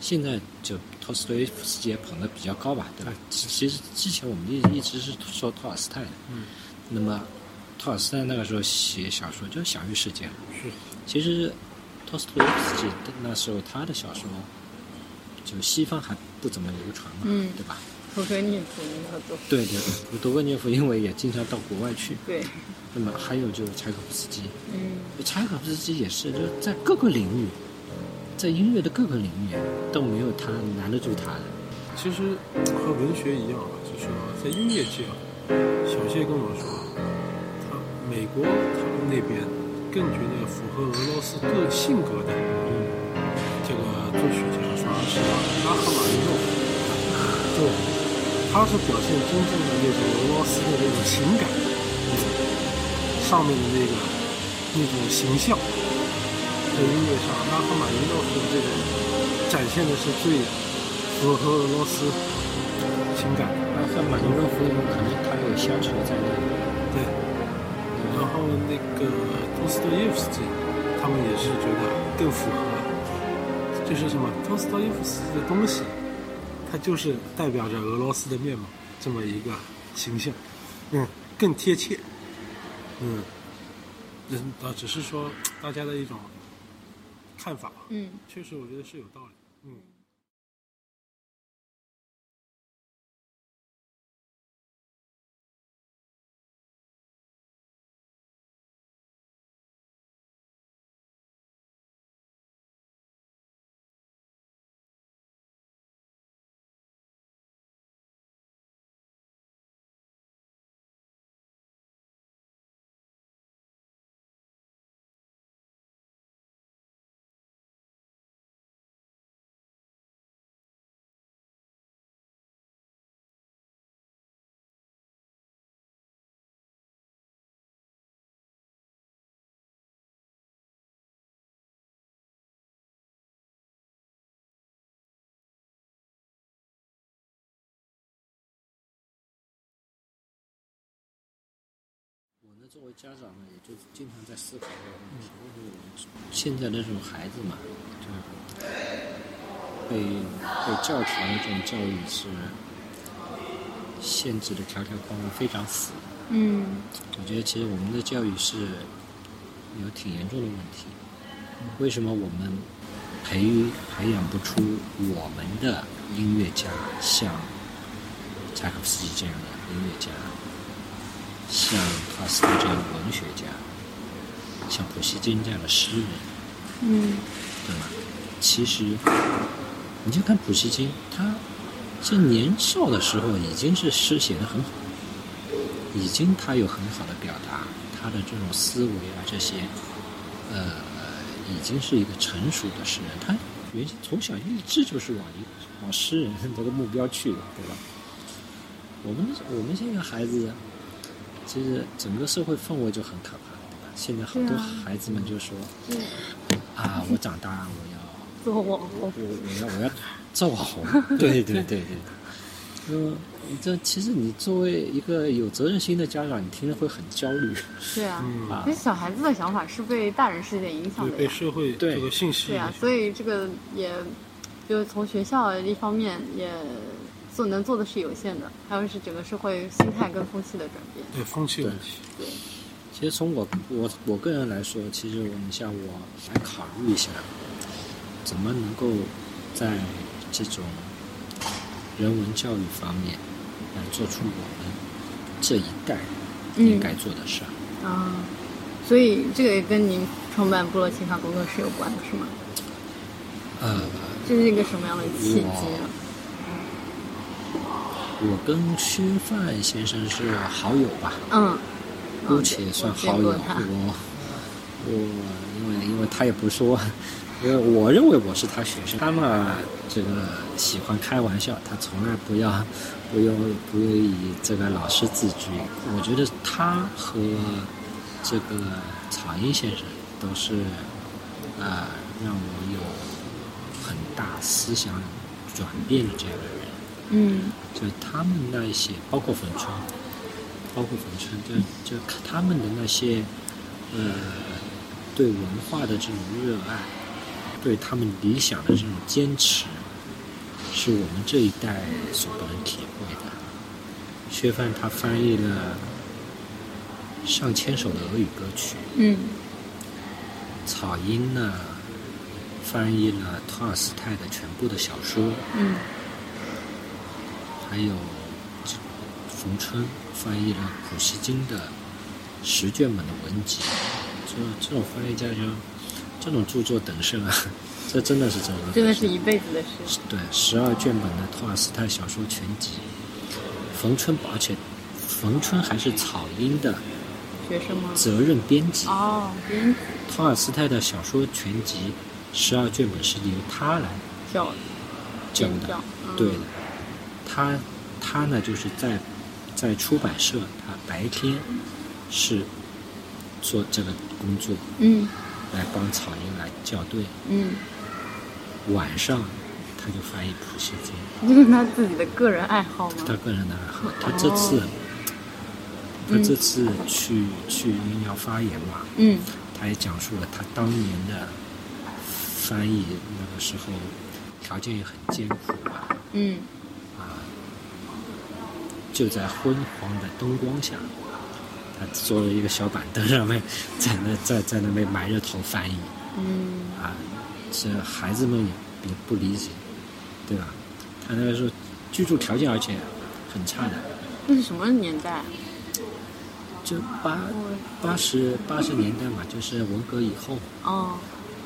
现在就托斯托耶夫斯基也捧得比较高吧，对吧？其其实之前我们一一直是说托尔斯泰的，嗯，那么托尔斯泰那个时候写小说就是享誉世界，是。其实托斯托耶夫斯基那时候他的小说，就西方还不怎么流传嘛，嗯。对吧？托克涅夫对对对，多格涅夫因为也经常到国外去，对，那么还有就是柴可夫斯基，嗯。柴可夫斯基也是，就是在各个领域，在音乐的各个领域都没有他难得住他的。其实和文学一样啊，就是说在音乐界啊，小谢跟我说，他美国他们那边更觉得符合俄罗斯个性格的这个作曲家反而是拉赫玛尼诺。夫，对，他是表现真正的那种俄罗斯的那种情感，上面的那个那种形象，在音乐上，拉赫玛尼诺夫这个展现的是最符合俄罗斯情感的。那和马尼诺夫可能他有乡愁在那里，后那个托斯托耶夫斯基，他他们也是觉得更符合，就是什么托斯托耶夫斯基的东西，它就是代表着俄罗斯的面貌这么一个形象，嗯，更贴切，嗯，人啊，只是说大家的一种看法，嗯。确实我觉得是有道理，嗯。作为家长呢，也就经常在思考这个问题。为什么我们现在的这种孩子嘛，就被被教条的这种教育是限制的条条框框非常死。嗯我觉得其实我们的教育是有挺严重的问题。为什么我们培育培养不出我们的音乐家，像柴可夫斯基这样的音乐家，像托尔斯泰这样的文学家，像普希金这样的诗人，嗯对吧？其实，你就看普希金，他在年少的时候已经是诗写得很好，已经他有很好的表达，他的这种思维啊这些，呃，已经是一个成熟的诗人。他原先从小立志就是往一往诗人这个目标去的，对吧？我们我们现在孩子，其实整个社会氛围就很可怕，对吧？现在好多孩子们就说对啊，我长大 我要。做网红我我要我要做网红，对对对对。嗯，这其实你作为一个有责任心的家长，你听着会很焦虑对啊。嗯啊其。实小孩子的想法是被大人世界影响，的呀。被社会对这个信息对啊，所以这个也，就是从学校一方面也做能做的是有限的，还有是整个社会心态跟风气的转变。对风气问题，其实从我我我个人来说，其实你像我来考虑一下，怎么能够在这种人文教育方面来做出我们这一代应该做的事儿。啊，所以这个也跟您创办布洛奇卡工作室有关，是吗？呃，这是一个什么样的契机啊？我跟薛范先生是好友吧，嗯，姑且算好友。我我我因为因为他也不说，因为我认为我是他学生，他嘛这个喜欢开玩笑，他从来不要不用不用以这个老师自居。我觉得他和这个草英先生都是呃让我有很大思想转变的这样的人。嗯。就他们那一些，包括冯春，包括冯春，就就他们的那些，呃，对文化的这种热爱，对他们理想的这种坚持，是我们这一代所不能体会的。薛范他翻译了上千首的俄语歌曲，嗯。草婴呢翻译了托尔斯泰的全部的小说，嗯还有冯春翻译了普希金的十卷本的文集，这这种翻译家就这种著作等身啊，这真的是真的，真的是一辈子的事。对十二卷本的托尔斯泰小说全集，冯春而且冯春还是草鹰的学生吗？责任编辑，哦，编托尔斯泰的小说全集十二卷本是由他来教教的。对的，他他呢就是在在出版社，他白天是做这个工作，嗯。来帮草鹰来校对，嗯，晚上他就翻译普希金，这是他自己的个人爱好吗？他个人的爱好。他这次他这次去去因要发言嘛，嗯。他也讲述了他当年的翻译那个时候条件也很艰苦啊，嗯。啊，就在昏黄的灯光下，他坐了一个小板凳上面，在那在在那边埋着头翻译嗯啊，这孩子们也不理解，对吧？他那个时候居住条件而且很差的，那是什么年代？就八八十八十年代嘛，就是文革以后，哦，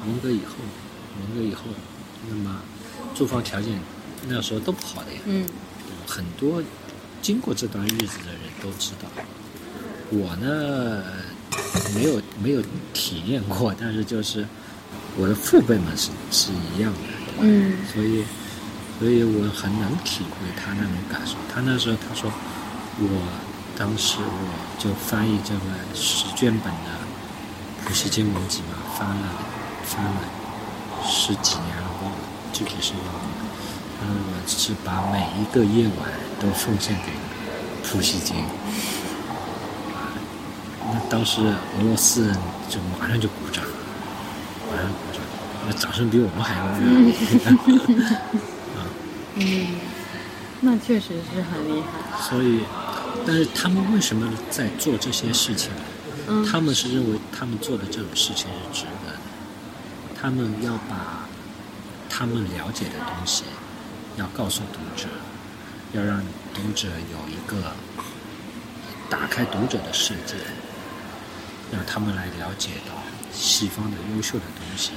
文革以后，文革以后，那么住房条件那时候都不好的呀。嗯很多经过这段日子的人都知道，我呢没有没有体验过，但是就是我的父辈们是是一样的，嗯所以所以我很能体会他那种感受。他那时候他说，我当时我就翻译这个十卷本的《普希金文集》嘛，翻了翻了十几年了，忘了具体是忘了。嗯，我是把每一个夜晚都奉献给普希金。啊，那当时俄罗斯人就马上就鼓掌，马上鼓掌，那掌声比我们还要热。嗯，那确实是很厉害。所以，但是他们为什么在做这些事情？嗯他们是认为他们做的这种事情是值得的，他们要把他们了解的东西要告诉读者，要让读者有一个打开读者的世界，让他们来了解到西方的优秀的东西。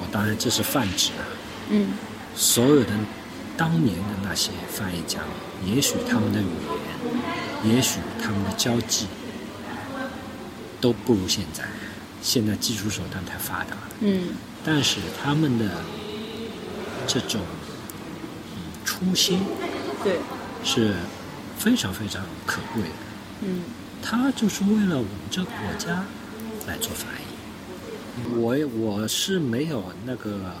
我当然这是泛指啊，嗯所有的当年的那些翻译家，也许他们的语言，也许他们的交际，都不如现在。现在技术手段太发达了，嗯但是他们的这种嗯初心对，是非常非常可贵的。嗯他就是为了我们这个国家来做翻译。我我是没有那个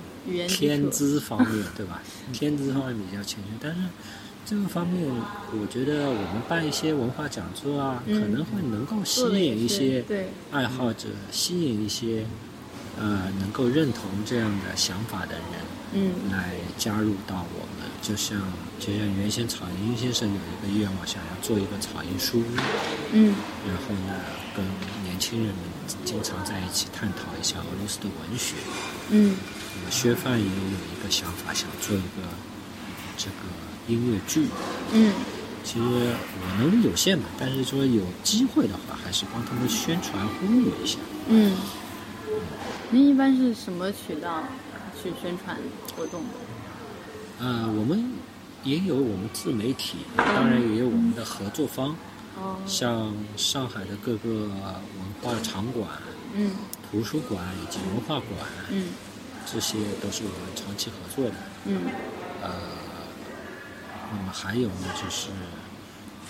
天资方面，对吧？天资方面比较欠缺，但是这个方面，我觉得我们办一些文化讲座啊，嗯可能会能够吸引一些对爱好者，吸引一些呃能够认同这样的想法的人嗯来加入到我们。就像就像原先草银先生有一个愿望，想要做一个草银书屋。嗯然后呢，跟年轻人们经常在一起探讨一下俄罗斯的文学。嗯那么薛范也有一个想法，想做一个这个音乐剧。嗯其实我能力有限嘛，但是说有机会的话，还是帮他们宣传呼吁一下。嗯。您一般是什么渠道去宣传活动的？呃，我们也有我们自媒体，当然也有我们的合作方，哦，像上海的各个文化场馆、嗯。图书馆以及文化馆，嗯。这些都是我们长期合作的。嗯。呃，那么还有呢，就是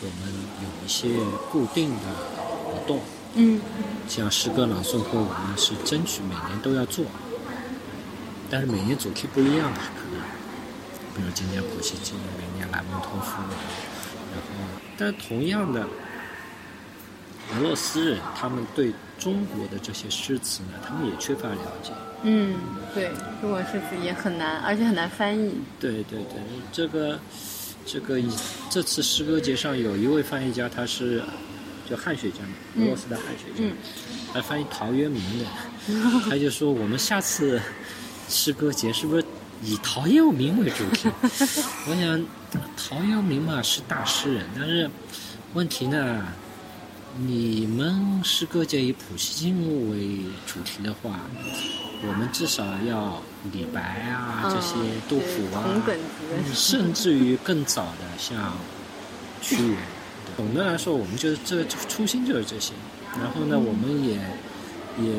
我们有一些固定的活动，嗯。像诗歌朗诵会，我们是争取每年都要做，但是每年主题不一样比如今年普希金，明年莱蒙托夫，然后，但同样的，俄罗斯人他们对中国的这些诗词呢，他们也缺乏了解。嗯，对，中国诗词也很难，而且很难翻译。对对对，这个这个以这次诗歌节上有一位翻译家，他是就汉学家嘛，俄罗斯的汉学家，嗯他翻译陶渊明的，他就说我们下次诗歌节是不是以陶渊明为主题？我想陶渊明嘛是大诗人，但是问题呢，你们诗歌界以普希金为主题的话，我们至少要李白啊、嗯这些杜甫啊，甚至于更早的像屈原。总的来说，我们就是这个初心就是这些。然后呢，我们也也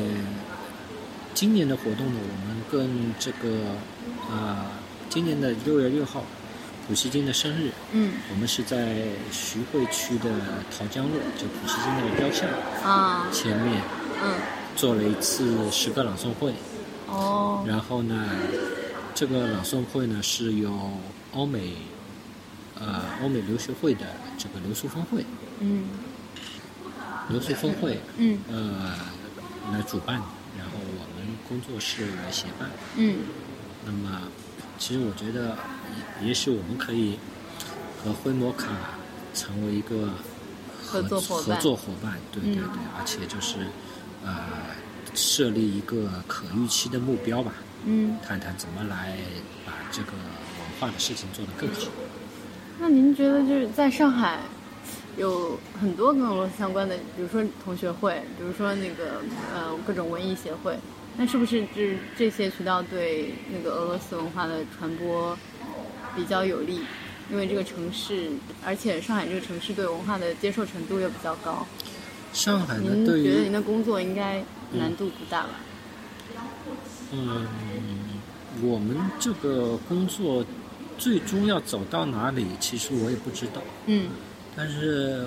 今年的活动呢，我们跟这个呃，今年的六月六号，普希金的生日，嗯。我们是在徐汇区的桃江路，就普希金那个雕像啊。前面嗯做了一次诗歌朗诵会。哦。然后呢，这个朗诵会呢是由欧美呃欧美留学会的这个留苏峰会，嗯。留苏峰会嗯。呃来主办，然后我们工作室来协办。嗯那么，其实我觉得，也也许我们可以和灰摩卡成为一个合作伙伴合作伙伴，对对对，嗯而且就是呃设立一个可预期的目标吧，嗯。看看怎么来把这个文化的事情做得更好。那您觉得就是在上海有很多跟俄罗斯相关的，比如说同学会，比如说那个呃各种文艺协会，那是不是就是这些渠道对那个俄罗斯文化的传播比较有利？因为这个城市，而且上海这个城市对文化的接受程度又比较高。上海呢，您对于觉得您的工作应该难度不大吧？嗯，我们这个工作最终要走到哪里，其实我也不知道。嗯，但是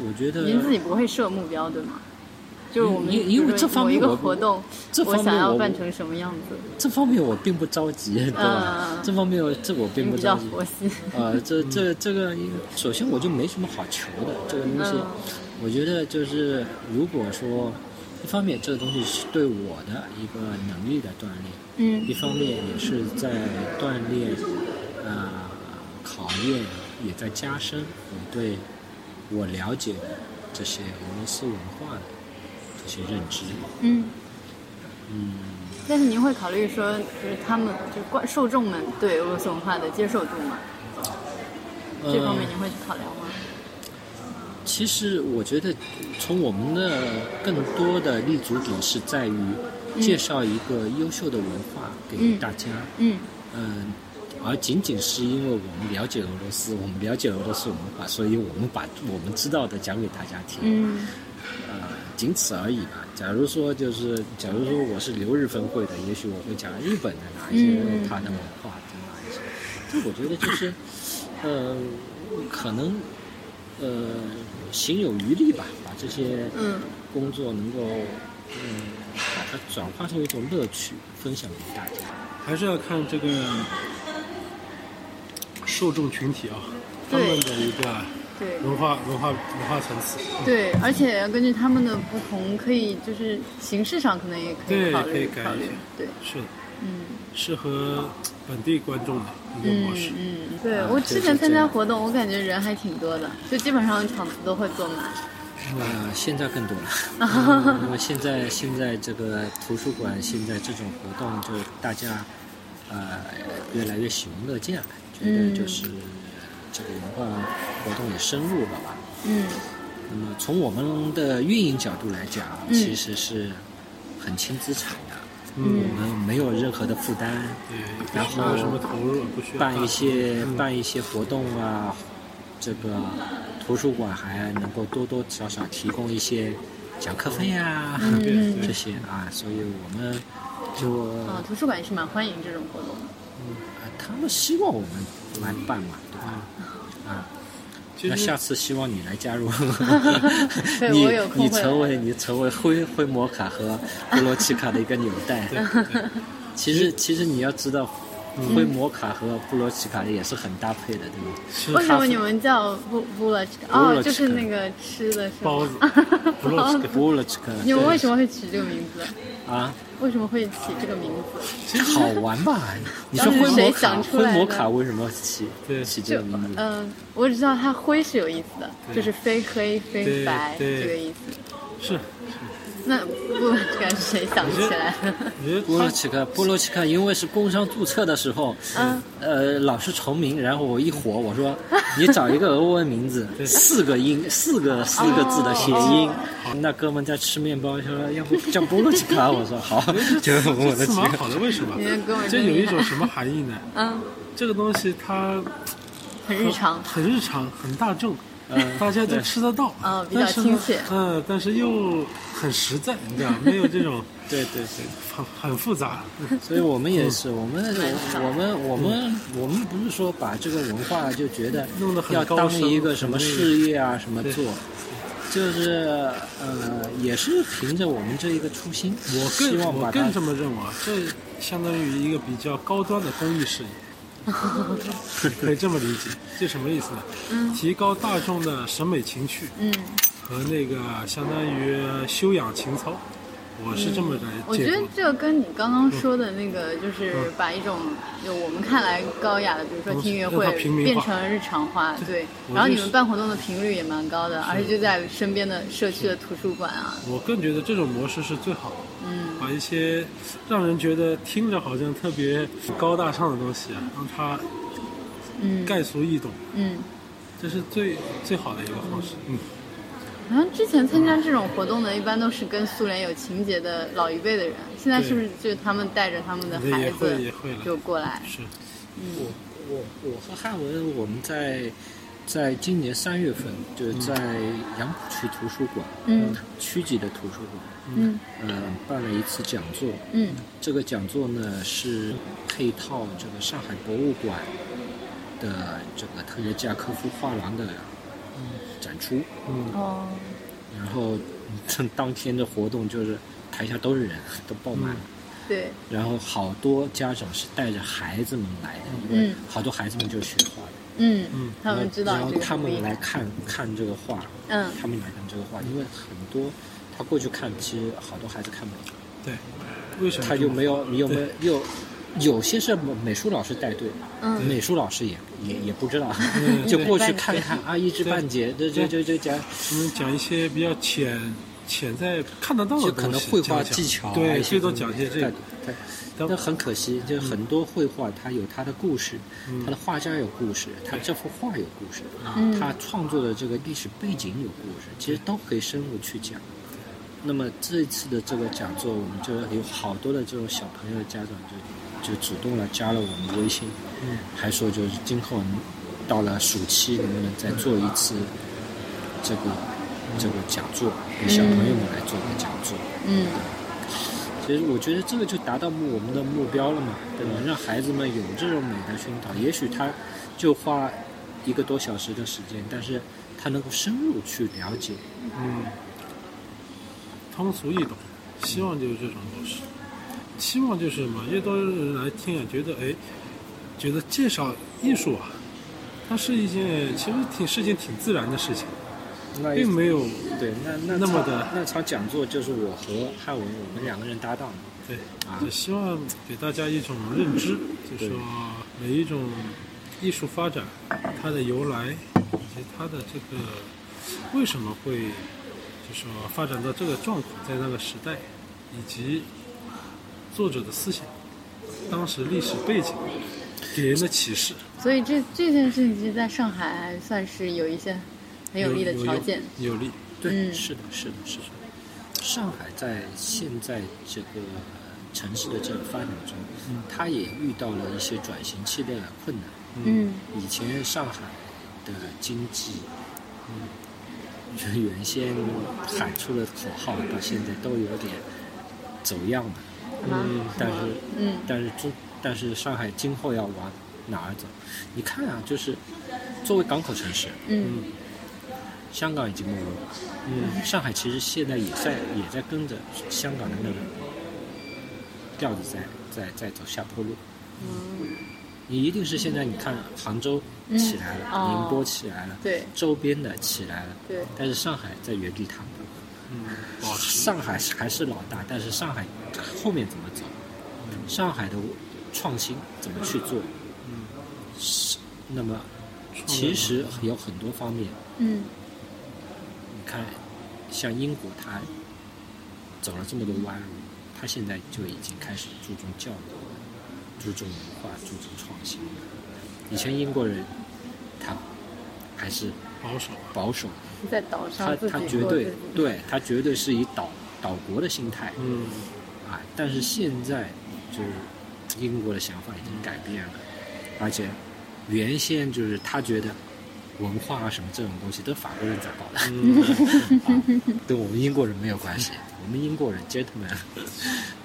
我觉得您自己不会设目标对吗？就是我们因因为这方面一个活动，这我想方面我要办成什么样子？这方面我并不着急，对吧？嗯这方面我这我并不着急。佛系。呃，这这这个，因为首先我就没什么好求的，这个东西，嗯我觉得就是如果说，一方面这个东西是对我的一个能力的锻炼，嗯一方面也是在锻炼，呃，考验，也在加深我对我了解的这些俄罗斯文化的这些认知。嗯。嗯，但是您会考虑说，就是他们就是观受众们对俄罗斯文化的接受度吗？这方面呃您会去考量吗？其实我觉得，从我们的更多的立足点是在于介绍一个优秀的文化给嗯大家。嗯嗯，而仅仅是因为我们了解俄罗斯，我们了解俄罗斯文化，所以我们把我们知道的讲给大家听。嗯呃，仅此而已吧。假如说就是，假如说我是留日分会的，也许我会讲日本的哪一些嗯它的文化，哪一些。这我觉得就是，呃，可能呃行有余力吧，把这些嗯工作能够嗯把它转化成一种乐趣，分享给大家。还是要看这个受众群体啊，他对们的一个对文化文化文化层次。对，而且根据他们的不同，可以就是形式上可能也可以对考虑可以改考虑一下。对，是的，嗯适合本地观众的一个嗯模式。嗯，对啊我之前参加活动，我感觉人还挺多的，就基本上场子都会坐满。呃，现在更多了，那么现在现在这个图书馆现在这种活动，就大家呃越来越喜闻乐见了，觉得嗯就是这个文化活动也深入了吧。嗯。那么从我们的运营角度来讲，嗯。其实是很轻资产的，嗯，我们没有任何的负担，对，然后什么投入，不需要办一些嗯。办一些活动啊，这个图书馆还能够多多少少提供一些讲课费啊，嗯 嗯这些啊，所以我们就、啊，图书馆也是蛮欢迎这种活动的。呃他们希望我们来办嘛，对吧？啊，那下次希望你来加入，你你成为你成为灰灰摩卡和布罗奇卡的一个纽带。其实其实你要知道，嗯灰摩卡和布罗奇卡也是很搭配的，对吗？为什么你们叫布布罗奇卡？哦，就是那个吃的是包子，布罗奇卡 布罗奇卡，你们为什么会取这个名字？啊？为什么会起这个名字？好玩吧？你说灰摩卡，想出来的灰摩卡为什么起对起这个名字？嗯、我只知道它灰是有意思的，就是非黑非白这个意思。是，那布勒奇卡是谁想起来的？我觉得布罗他奇卡，布罗奇卡，因为是工商注册的时候，嗯呃，老是重名，然后我一火，我说你找一个俄文名字，四个音，四个四个字的谐音。那哥们在吃面包，说要不叫波罗奇卡，我说好，就我的好的，为什么这有一种什么含义呢？嗯，这个东西它很日常。很日常，很大众，嗯大家都吃得到，哦比较但是呢亲切。嗯，但是又很实在，你知道，没有这种对对对，很很复杂。所以我们也是，我们我们我们我们不是说把这个文化就觉得弄得很要当高深一个什么事业啊什么做，就是呃也是凭着我们这一个初心，我希更我望把更这么认为啊，这相当于一个比较高端的公益事业。可以这么理解。这什么意思呢？嗯提高大众的审美情趣嗯，和那个相当于修养情操，我是这么来我觉得。这个跟你刚刚说的那个，就是把一种就我们看来高雅的，比如说听音乐会变成日常化，对。然后你们办活动的频率也蛮高的，而且就在身边的社区的图书馆啊，我更觉得这种模式是最好的，嗯。把一些让人觉得听着好像特别高大上的东西啊，让它嗯。概俗易懂，嗯。这是最最好的一个方式。嗯，好像之前参加这种活动的，一般都是跟苏联有情节的老一辈的人，现在是不是就他们带着他们的孩子就过来？是，我我我和汉文，我们在在今年三月份，就是在杨浦区图书馆，嗯。区级的图书馆，嗯。呃，办了一次讲座。嗯。这个讲座呢是配套这个上海博物馆的这个特约加科夫画廊的展出，嗯，哦。然后嗯当天的活动就是台下都是人，都爆满。了。对。然后好多家长是带着孩子们来的，因为嗯。好多孩子们就是学画的，嗯嗯他们知道然后他们来看看这个画，嗯。他们来看这个画，因为很多他过去看，其实好多孩子看不懂，对，为什么他就没有，你有没有有有些是美美术老师带队，嗯。美术老师也也也不知道，嗯。就过去看看啊，一知半解，这这这这讲，我们讲一些比较浅潜在看得到的就，可能绘画技巧啊，对，最多讲些这个。对，但那很可惜，就很多绘画它有它的故事，嗯。他的画家有故事，它这幅画有故事，嗯。他创作的这个历史背景有故事，其实都可以深入去讲。那么这一次的这个讲座，我们就有好多的这种小朋友家长就就主动了加了我们微信，嗯还说就是今后到了暑期能不能再做一次这个这个讲座，给小朋友们来做个讲座。嗯其实我觉得这个就达到我们的目标了嘛，对吧？让孩子们有这种美的熏陶，也许他就花一个多小时的时间，但是他能够深入去了解。嗯，通俗易懂，希望就是这种模式。希望就是什么，越多人来听啊，觉得哎，觉得介绍艺术啊，它是一件其实挺是件挺自然的事情，那并没有对，那那那么的那场讲座就是我和汉文我们两个人搭档的。对，啊就希望给大家一种认知，就对说每一种艺术发展它的由来，以及它的这个为什么会就说发展到这个状况，在那个时代，以及作者的思想，当时历史背景给人的启示，所以这这件事情其实在上海算是有一些很有利的条件。有利。对，嗯是的，是的，是的。上海在现在这个城市的这个发展中，嗯它也遇到了一些转型期的困难。嗯以前上海的经济，嗯，就原先喊出的口号，到现在都有点走样了。啊但是，嗯。但是中，但是上海今后要往哪儿走？你看啊，就是作为港口城市，嗯。香港已经没落了，嗯上海其实现在也在也在跟着香港的那个调子在在在走下坡路。嗯，你一定是现在你看杭州起来了，宁波起来了，对。周边的起来了，对，但是上海在原地踏步。嗯，上海还是老大，但是上海后面怎么走？上海的创新怎么去做？嗯是那么其实有很多方面，嗯你看，像英国，它走了这么多弯路，它现在就已经开始注重教育，注重文化，注重创新。以前英国人，他还是保守，保守，在岛上他他绝对对他绝对是以岛岛国的心态嗯啊，但是现在就是英国的想法已经改变了，而且原先就是他觉得文化啊什么这种东西都法国人在搞的，嗯 啊，跟我们英国人没有关系。我们英国人 gentleman，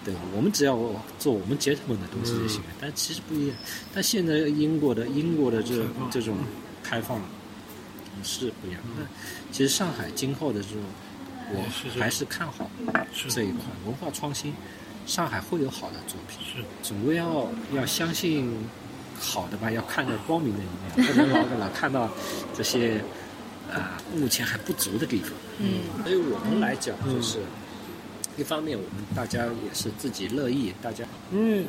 对吧，我们只要做我们 gentleman 的东西就行了。但其实不一样。但现在英国的英国的这种这种开放是不一样。那其实上海今后的这种，我还是看好这一块文化创新，上海会有好的作品。是总归要要相信好的吧，要看到光明的一面，不能老老看到这些啊、目前还不足的地方。嗯对于我们来讲，就是、一方面我们大家也是自己乐意，大家因为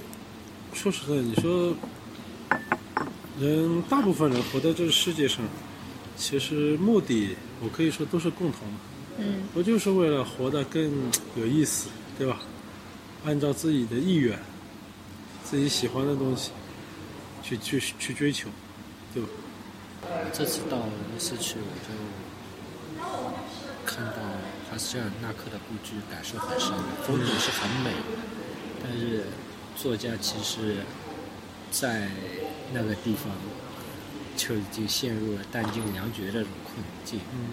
说实在，你说人大部分人活在这个世界上，其实目的我可以说都是共同的，嗯不就是为了活得更有意思，对吧？按照自己的意愿，自己喜欢的东西去去去追求，对吧？我这次到尼斯去，我就看到哈斯加尔纳克的故居，感受很深，风景是很美，但是作家其实，在那个地方就已经陷入了弹尽粮绝的这种困境。嗯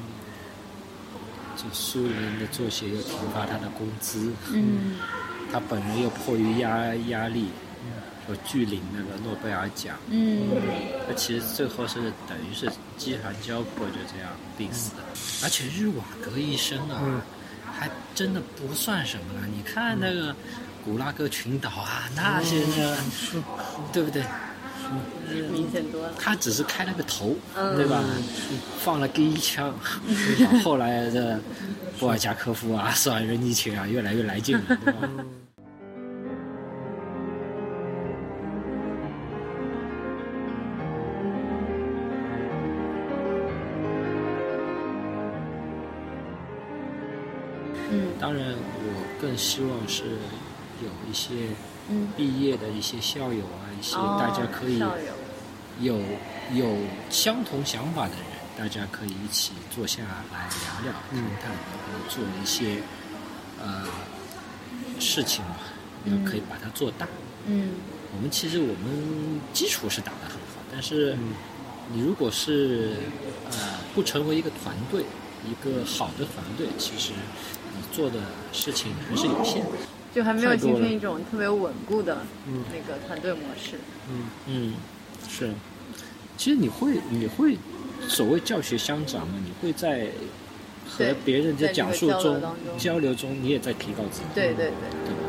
就苏联的作协又停发他的工资，嗯 他本人又迫于压压力，说拒领那个诺贝尔奖。嗯那其实最后是等于是饥寒交迫就这样病死的，而且日瓦格医生啊，嗯还真的不算什么了。你看那个古拉格群岛啊，那些呢，是对不对？明显多了。他只是开了个头，嗯对吧？放了第一枪，后来的波尔加科夫啊、索尔仁尼琴啊，越来越来劲了，对吧？嗯当然，我更希望是有一些嗯，毕业的一些校友啊，一些哦大家可以有有相同想法的人，大家可以一起坐下来聊聊、谈谈，然后做一些呃事情嘛，然后可以把它做大。嗯。我们其实我们基础是打得很好，但是嗯。你如果是呃不成为一个团队，一个好的团队，其实你做的事情还是有限的。就还没有形成一种特别稳固的嗯。那个团队模式。嗯。嗯，是。其实你会你会所谓教学相长嘛？你会在和别人在讲述中交流中，你也在提高自己。对对对，对吧？